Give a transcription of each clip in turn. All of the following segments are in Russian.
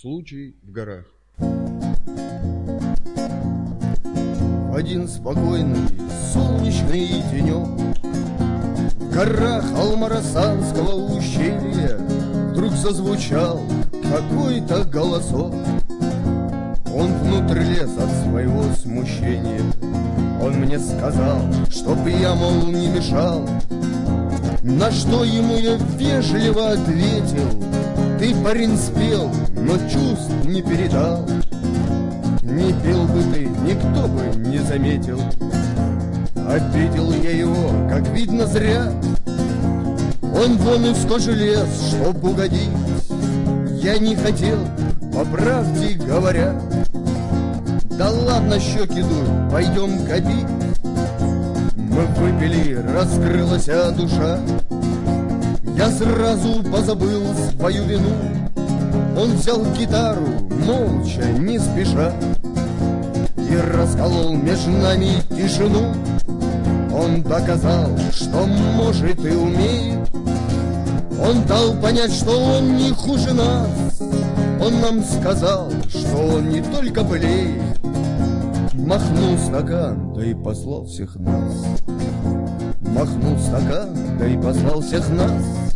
Случай в горах. Один спокойный солнечный денек В горах Алмарасанского ущелья Вдруг зазвучал какой-то голосок. Он внутрь лез от своего смущения. Он мне сказал, чтоб я, мол, не мешал. На что ему я вежливо ответил Ты, парень, спел, но чувств не передал. Не пел бы ты, никто бы не заметил. Обидел я его, как видно, зря. Он вон из кожи лез, чтоб угодить. Я не хотел, по правде говоря. Да ладно, щеки дуй, пойдем копить. Мы выпили, раскрылась душа Я сразу позабыл свою вину. Он взял гитару, молча, не спеша И расколол между нами тишину. Он доказал, что может и умеет. Он дал понять, что он не хуже нас. Он нам сказал, что он не только болеет. Махнул стакан, да и послал всех нас Махнул стакан, да и послал всех нас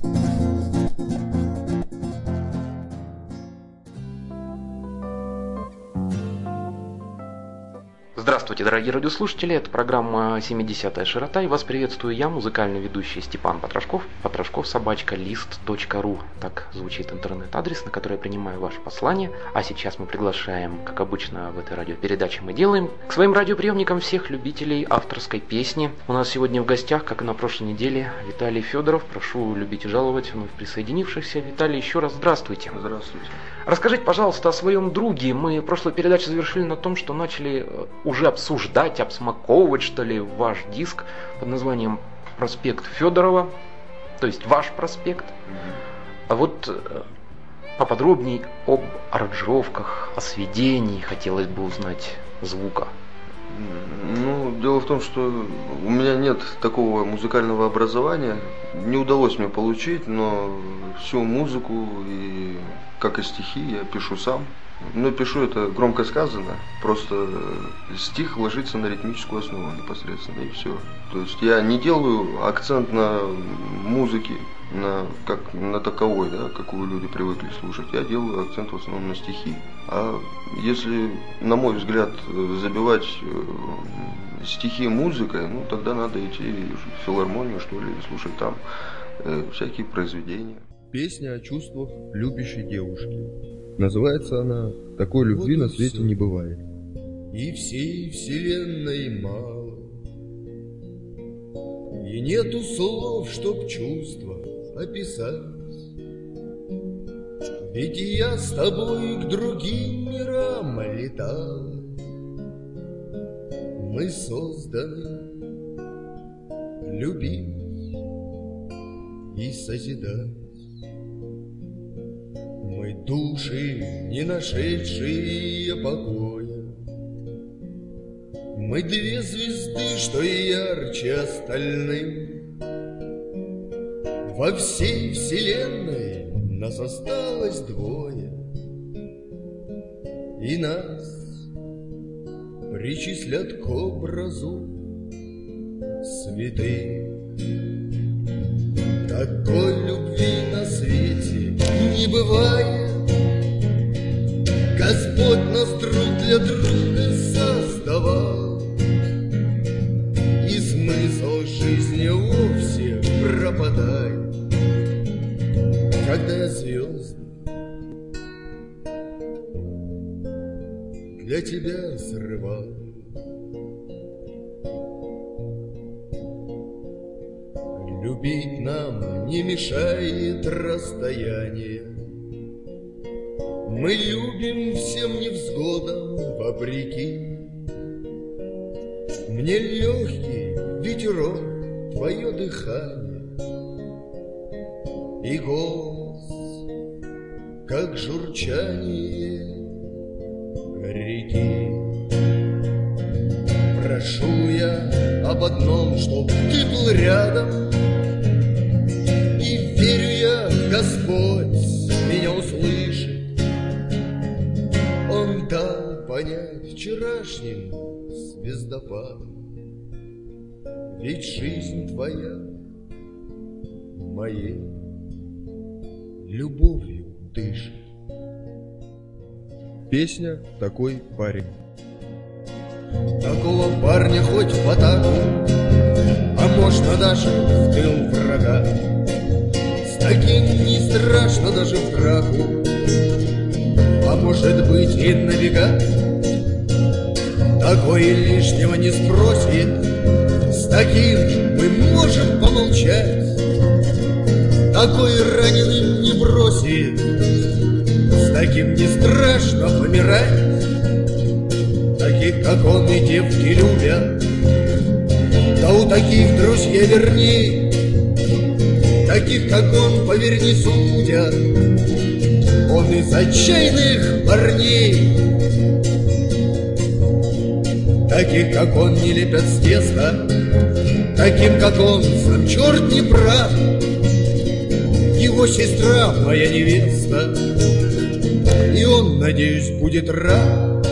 Здравствуйте, дорогие радиослушатели, это программа «70-я широта» и вас приветствую я, музыкальный ведущий Степан Потрошков, потрошков собачка лист.ру, так звучит интернет-адрес, на который я принимаю ваше послание, а сейчас мы приглашаем, как обычно в этой радиопередаче мы делаем, к своим радиоприемникам всех любителей авторской песни. У нас сегодня в гостях, как и на прошлой неделе, Виталий Федоров, прошу любить и жаловать вновь присоединившихся. Виталий, еще раз здравствуйте. Здравствуйте. Расскажите, пожалуйста, о своем друге. Мы прошлую передачу завершили на том, что начали э, уже обсуждать, обсмаковывать, что ли, ваш диск под названием «Проспект Федорова», то есть ваш проспект. А вот э, поподробнее об аранжировках, о сведении хотелось бы узнать звука. Ну, дело в том, что у меня нет такого музыкального образования. Не удалось мне получить, но всю музыку и как и стихи я пишу сам. Но пишу это громко сказано, просто стих ложится на ритмическую основу непосредственно и все. То есть я не делаю акцент на музыке, на, как, на таковой, да, какую люди привыкли слушать. Я делаю акцент в основном на стихи. А если, на мой взгляд, забивать э, стихи музыкой, ну тогда надо идти в филармонию, что ли, слушать там э, всякие произведения. Песня о чувствах любящей девушки. Называется она «Такой любви на свете не бывает». И всей вселенной мало, И нету слов, чтоб чувства описать. Ведь я с тобой к другим мирам летал. Мы созданы любить и созидать. Души, не нашедшие покоя. Мы две звезды, что ярче остальных. Во всей вселенной нас осталось двое, И нас причислят к образу святых. Такой любви на свете не бывает, мешает расстояние. Мы любим всем невзгодам вопреки. Мне легкий ветерок, твое дыхание и голос, как журчание реки. Прошу я об одном, чтоб ты был рядом, вчерашним звездопадом. Ведь жизнь твоя моей любовью дышит. Песня «Такой парень». Такого парня хоть в атаку, а можно даже в тыл врага. С таким не страшно даже в драку, а может быть и на бега. Такой лишнего не спросит, с таким мы можем помолчать. Такой раненым не бросит, с таким не страшно помирать. Таких, как он, и девки любят, да у таких друзья верней. Таких, как он, поверь, не судят, он из отчаянных парней. Таких, как он, не лепят с теста, Таким, как он, сам черт не прав. Его сестра моя невеста, И он, надеюсь, будет рад.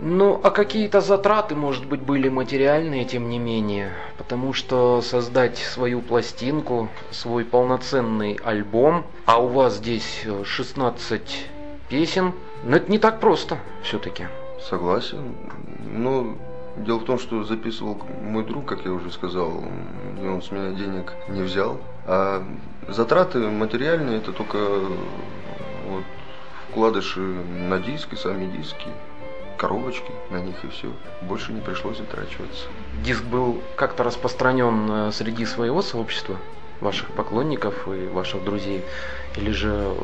Ну, а какие-то затраты, может быть, были материальные, тем не менее. Потому что создать свою пластинку, свой полноценный альбом, а у вас здесь 16 песен, ну это не так просто все-таки. Согласен. Но дело в том, что записывал мой друг, как я уже сказал, и он с меня денег не взял. А затраты материальные это только вот вкладыши на диски, сами диски, коробочки на них и все. Больше не пришлось затрачиваться. Диск был как-то распространен э, среди своего сообщества, ваших поклонников и ваших друзей, или же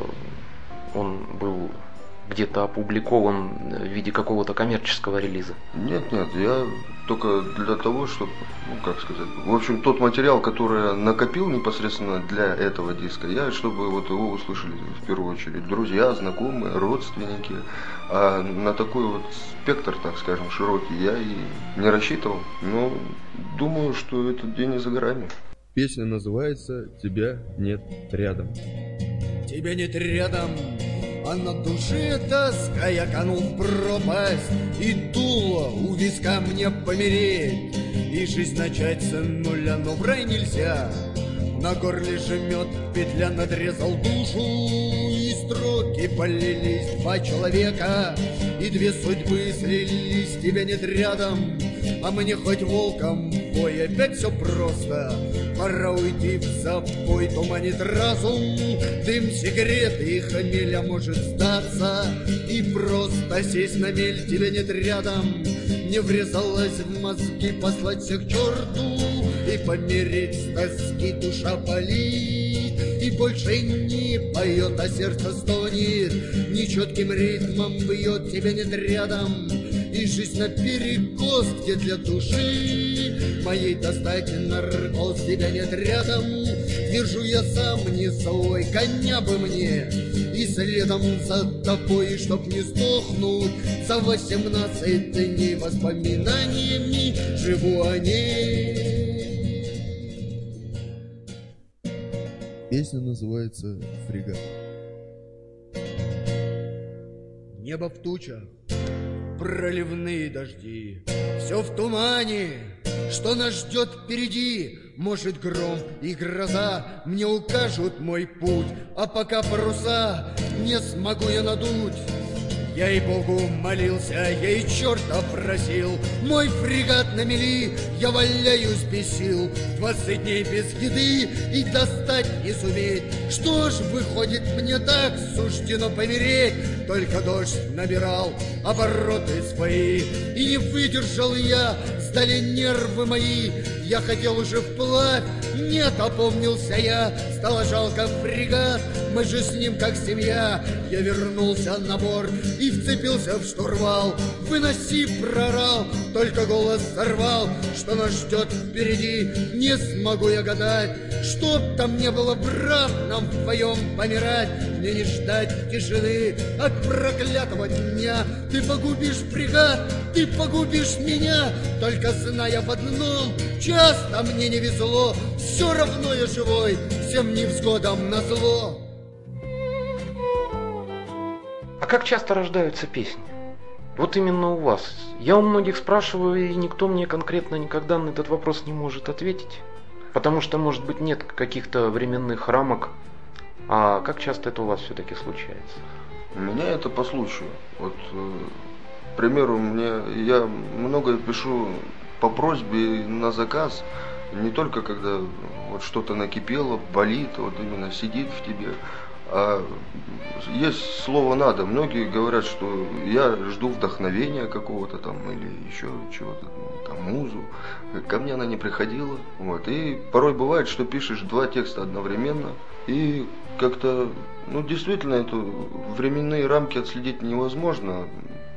он был где-то опубликован в виде какого-то коммерческого релиза? Нет, нет, я только для того, чтобы, ну как сказать, в общем, тот материал, который я накопил непосредственно для этого диска, я, чтобы вот его услышали в первую очередь друзья, знакомые, родственники, а на такой вот спектр, так скажем, широкий я и не рассчитывал, но думаю, что этот день не за горами. Песня называется «Тебя нет рядом». Тебя нет рядом, а на душе тоска я канул в пропасть И дуло у виска мне помереть И жизнь начать с нуля, но в рай нельзя. На горле жмет, петля надрезал душу И строки полились два человека И две судьбы слились, тебя нет рядом А мне хоть волком бой, опять все просто. Пора уйти в запой, туманит разум Дым сигареты и хамеля может сдаться. И просто сесть на мель тебя нет рядом. Не врезалась в мозги послать всех черту. И помереть с тоски душа болит. И больше не поет, а сердце стонет. Нечетким ритмом бьет тебя нет рядом И жизнь наперекос, где для души Моей достать наркоз. Тебя нет рядом Держу я сам не свой, коня бы мне И следом за тобой, чтоб не сдохнуть. За восемнадцать дней воспоминаниями Живу о ней. Песня называется «Фрегат». Небо в тучах, проливные дожди, Все в тумане, что нас ждет впереди. Может, гром и гроза мне укажут мой путь, А пока паруса не смогу я надуть. Я и Богу молился, и черта просил Мой фрегат на мели, я валяюсь без сил. Двадцать дней без еды и достать не суметь. Что ж, выходит, мне так суждено помереть. Только дождь набирал обороты свои И не выдержал я, сдали нервы мои Я хотел уже вплавь, нет, опомнился я. Стало жалко фрегат, мы же с ним как семья. Я вернулся на борт и вцепился в штурвал. Выноси, прорал, только голос сорвал Что нас ждет впереди, не смогу я гадать. Чтоб там не было, брат, нам вдвоем помирать Мне не ждать тишины от проклятого дня Ты погубишь фрегат, ты погубишь меня Только зная об одном, часто мне не везло Все равно я живой, всем невзгодам назло как часто рождаются песни? Вот именно у вас. Я у многих спрашиваю, и никто мне конкретно никогда на этот вопрос не может ответить. Потому что, может быть, нет каких-то временных рамок. А как часто это у вас все-таки случается? У меня это по случаю. Вот, э, к примеру, мне я много пишу по просьбе на заказ, не только когда вот что-то накипело, болит, вот именно сидит в тебе, а есть слово надо. Многие говорят, что я жду вдохновения какого-то там или еще чего-то, там музу. Ко мне она не приходила. Вот. И порой бывает, что пишешь два текста одновременно. И как-то, ну действительно, эту временные рамки отследить невозможно.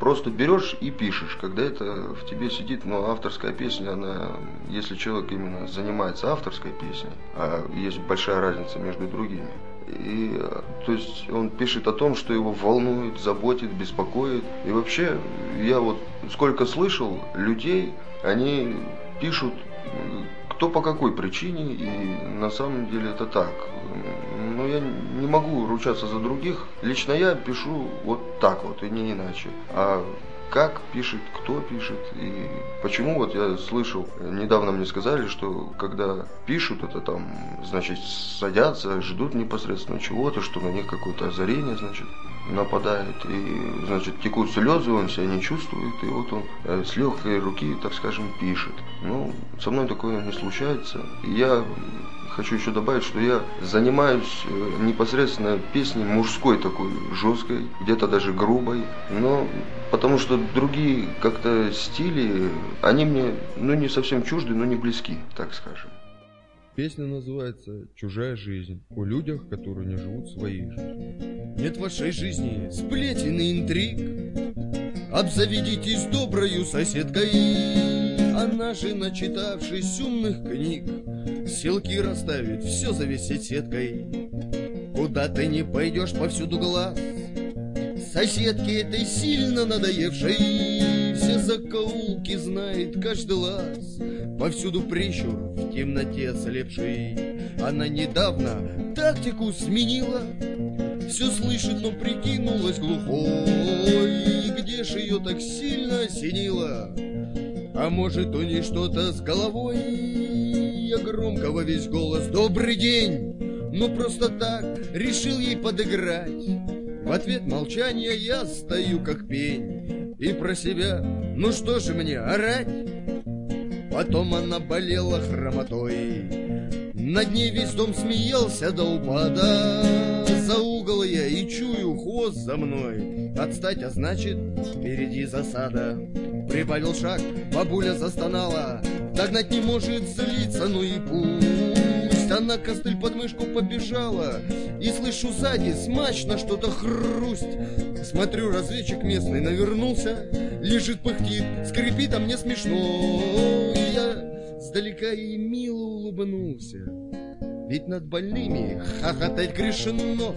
Просто берешь и пишешь, когда это в тебе сидит, но авторская песня, она, если человек именно занимается авторской песней, а есть большая разница между другими, и, то есть он пишет о том, что его волнует, заботит, беспокоит. И вообще, я вот сколько слышал людей, они пишут кто по какой причине, и на самом деле это так. Но я не могу ручаться за других. Лично я пишу вот так вот, и не иначе. А как пишет, кто пишет и почему. Вот я слышал, недавно мне сказали, что когда пишут, это там, значит, садятся, ждут непосредственно чего-то, что на них какое-то озарение, значит, нападает, и, значит, текут слезы, он себя не чувствует, и вот он э, с легкой руки, так скажем, пишет. Ну, со мной такое не случается. Я хочу еще добавить, что я занимаюсь э, непосредственно песней мужской такой, жесткой, где-то даже грубой, но потому что другие как-то стили, они мне, ну, не совсем чужды, но не близки, так скажем. Песня называется «Чужая жизнь» о людях, которые не живут своей жизнью. Нет вашей жизни сплетен и интриг, Обзаведитесь доброю соседкой, Она же, начитавшись умных книг, Силки расставит, все зависит сеткой. Куда ты не пойдешь, повсюду глаз, Соседки этой сильно надоевшей, Все закоулки знает каждый лаз, Повсюду прищур в темноте ослепшей. Она недавно тактику сменила, Все слышит, но прикинулась глухой, Где ж ее так сильно осенило? А может, у ней что-то с головой? Я громко во весь голос «Добрый день!» Ну просто так решил ей подыграть В ответ молчания я стою как пень И про себя «Ну что же мне, орать?» Потом она болела хромотой Над ней весь дом смеялся до упада За угол я и чую хвост за мной Отстать, а значит, впереди засада. Прибавил шаг, бабуля застонала. Догнать не может, злиться, ну и пусть. Она костыль под мышку побежала. И слышу сзади смачно что-то хрусть. Смотрю, разведчик местный навернулся. Лежит, пыхтит, скрипит, а мне смешно. Я сдалека и мило улыбнулся. Ведь над больными хохотать грешено.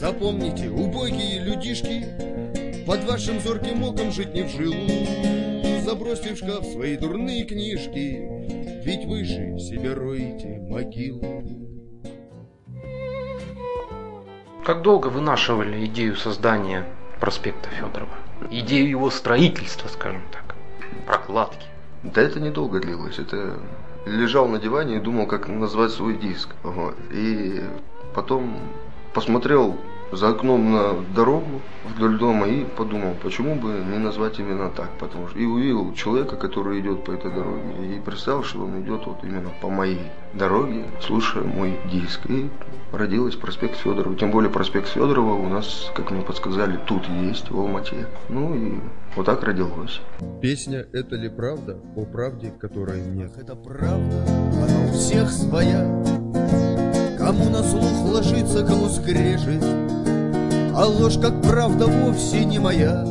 Запомните, убогие людишки, Под вашим зорким оком жить не в жилу. Забросьте в шкаф свои дурные книжки, Ведь вы же себе роете могилу. Как долго вынашивали идею создания проспекта Федорова? Идею его строительства, скажем так, прокладки? Да это недолго длилось. Это лежал на диване и думал, как назвать свой диск. Вот. И потом посмотрел за окном на дорогу вдоль дома и подумал, почему бы не назвать именно так. Потому что и увидел человека, который идет по этой дороге, и представил, что он идет вот именно по моей дороге, слушая мой диск. И родилась проспект Федорова. Тем более проспект Федорова у нас, как мне подсказали, тут есть, в Алмате. Ну и вот так родилось. Песня «Это ли правда?» о правде, которой нет. Это правда, она у всех своя. Кому на слух ложится, кому скрежет, А ложь, как правда, вовсе не моя.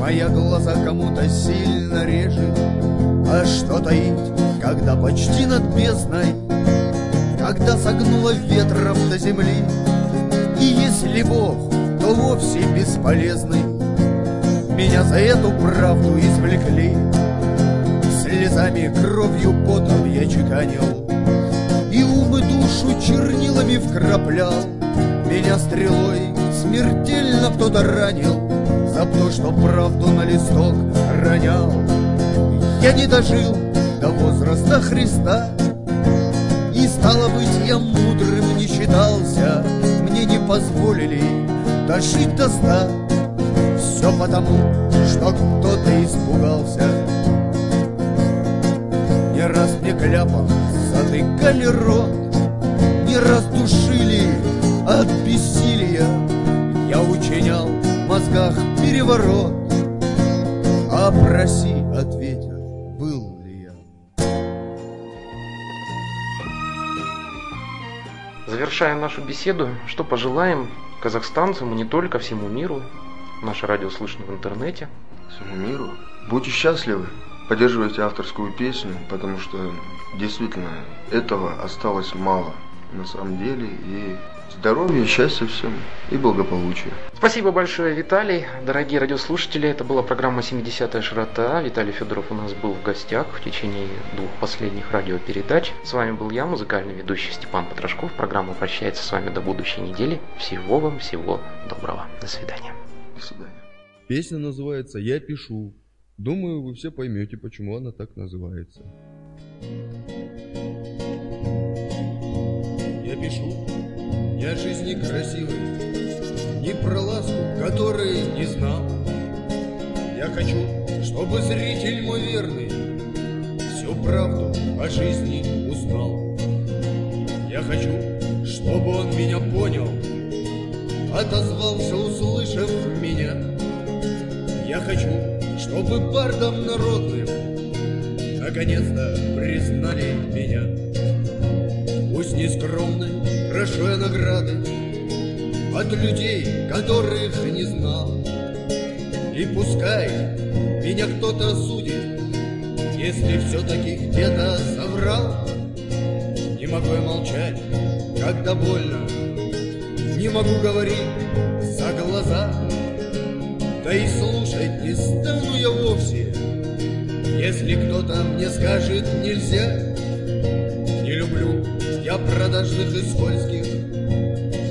Моя глаза кому-то сильно режет, А что таить, когда почти над бездной, Когда согнула ветром до земли, И если Бог, то вовсе бесполезный, Меня за эту правду извлекли. Слезами, кровью, потом я чеканил. И ум и душу чернилами вкраплял, Меня стрелой смертельно кто-то ранил. За то, что правду на листок ронял. Я не дожил до возраста Христа. И стало быть, я мудрым не считался. Мне не позволили дожить до ста Все потому, что кто-то испугался. Не раз мне кляпом затыкали рот. Не раз душили от бессилия Я учинял в мозгах переворот А проси ответя, был ли я Завершая нашу беседу, что пожелаем казахстанцам и не только всему миру. Наше радио слышно в интернете. Всему миру. Будьте счастливы, поддерживайте авторскую песню, потому что действительно этого осталось мало на самом деле. И здоровья, счастья всем и благополучия. Спасибо большое, Виталий. Дорогие радиослушатели, это была программа «70-я широта». Виталий Федоров у нас был в гостях в течение двух последних радиопередач. С вами был я, музыкальный ведущий Степан Потрошков. Программа прощается с вами до будущей недели. Всего вам, всего доброго. До свидания. До свидания. Песня называется «Я пишу». Думаю, вы все поймете, почему она так называется. Я пишу не о жизни красивой, не про ласку, которой не знал. Я хочу, чтобы зритель мой верный всю правду о жизни узнал. Я хочу, чтобы он меня понял, отозвался, услышав меня. Я хочу, чтобы бардом народным наконец-то признали меня. Пусть нескромной прошу я награды от людей, которых не знал. И пускай меня кто-то судит, если все-таки где-то соврал. Не могу я молчать, когда больно, не могу говорить за глаза, да и слушать не стану я вовсе, если кто-то мне скажет нельзя. Я продажных и скользких,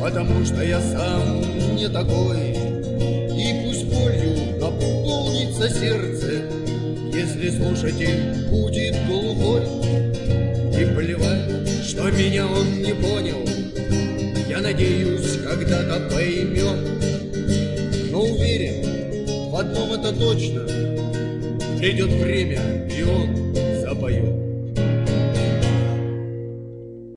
потому что я сам не такой. И пусть болью наполнится сердце, если слушатель будет глухой. И плевать, что меня он не понял, я надеюсь, когда-то поймет. Но уверен, в одном это точно, придет время, и он.